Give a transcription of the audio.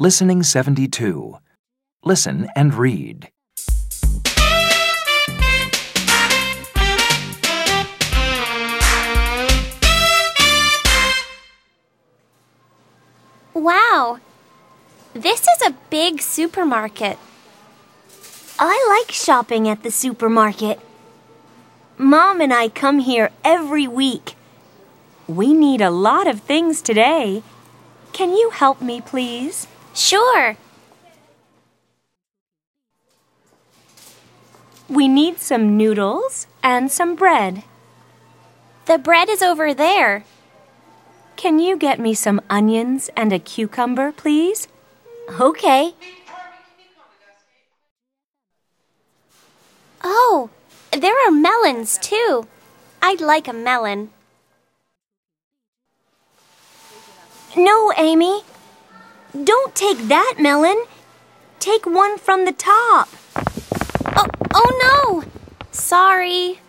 Listening 72. Listen and read. Wow. This is a big supermarket. I like shopping at the supermarket. Mom and I come here every week. We need a lot of things today. Can you help me, please? Sure. We need some noodles and some bread. The bread is over there. Can you get me some onions and a cucumber, please? Okay. Oh, there are melons too. I'd like a melon. No, Amy. Don't take that melon. Take one from the top. Oh, oh no. Sorry.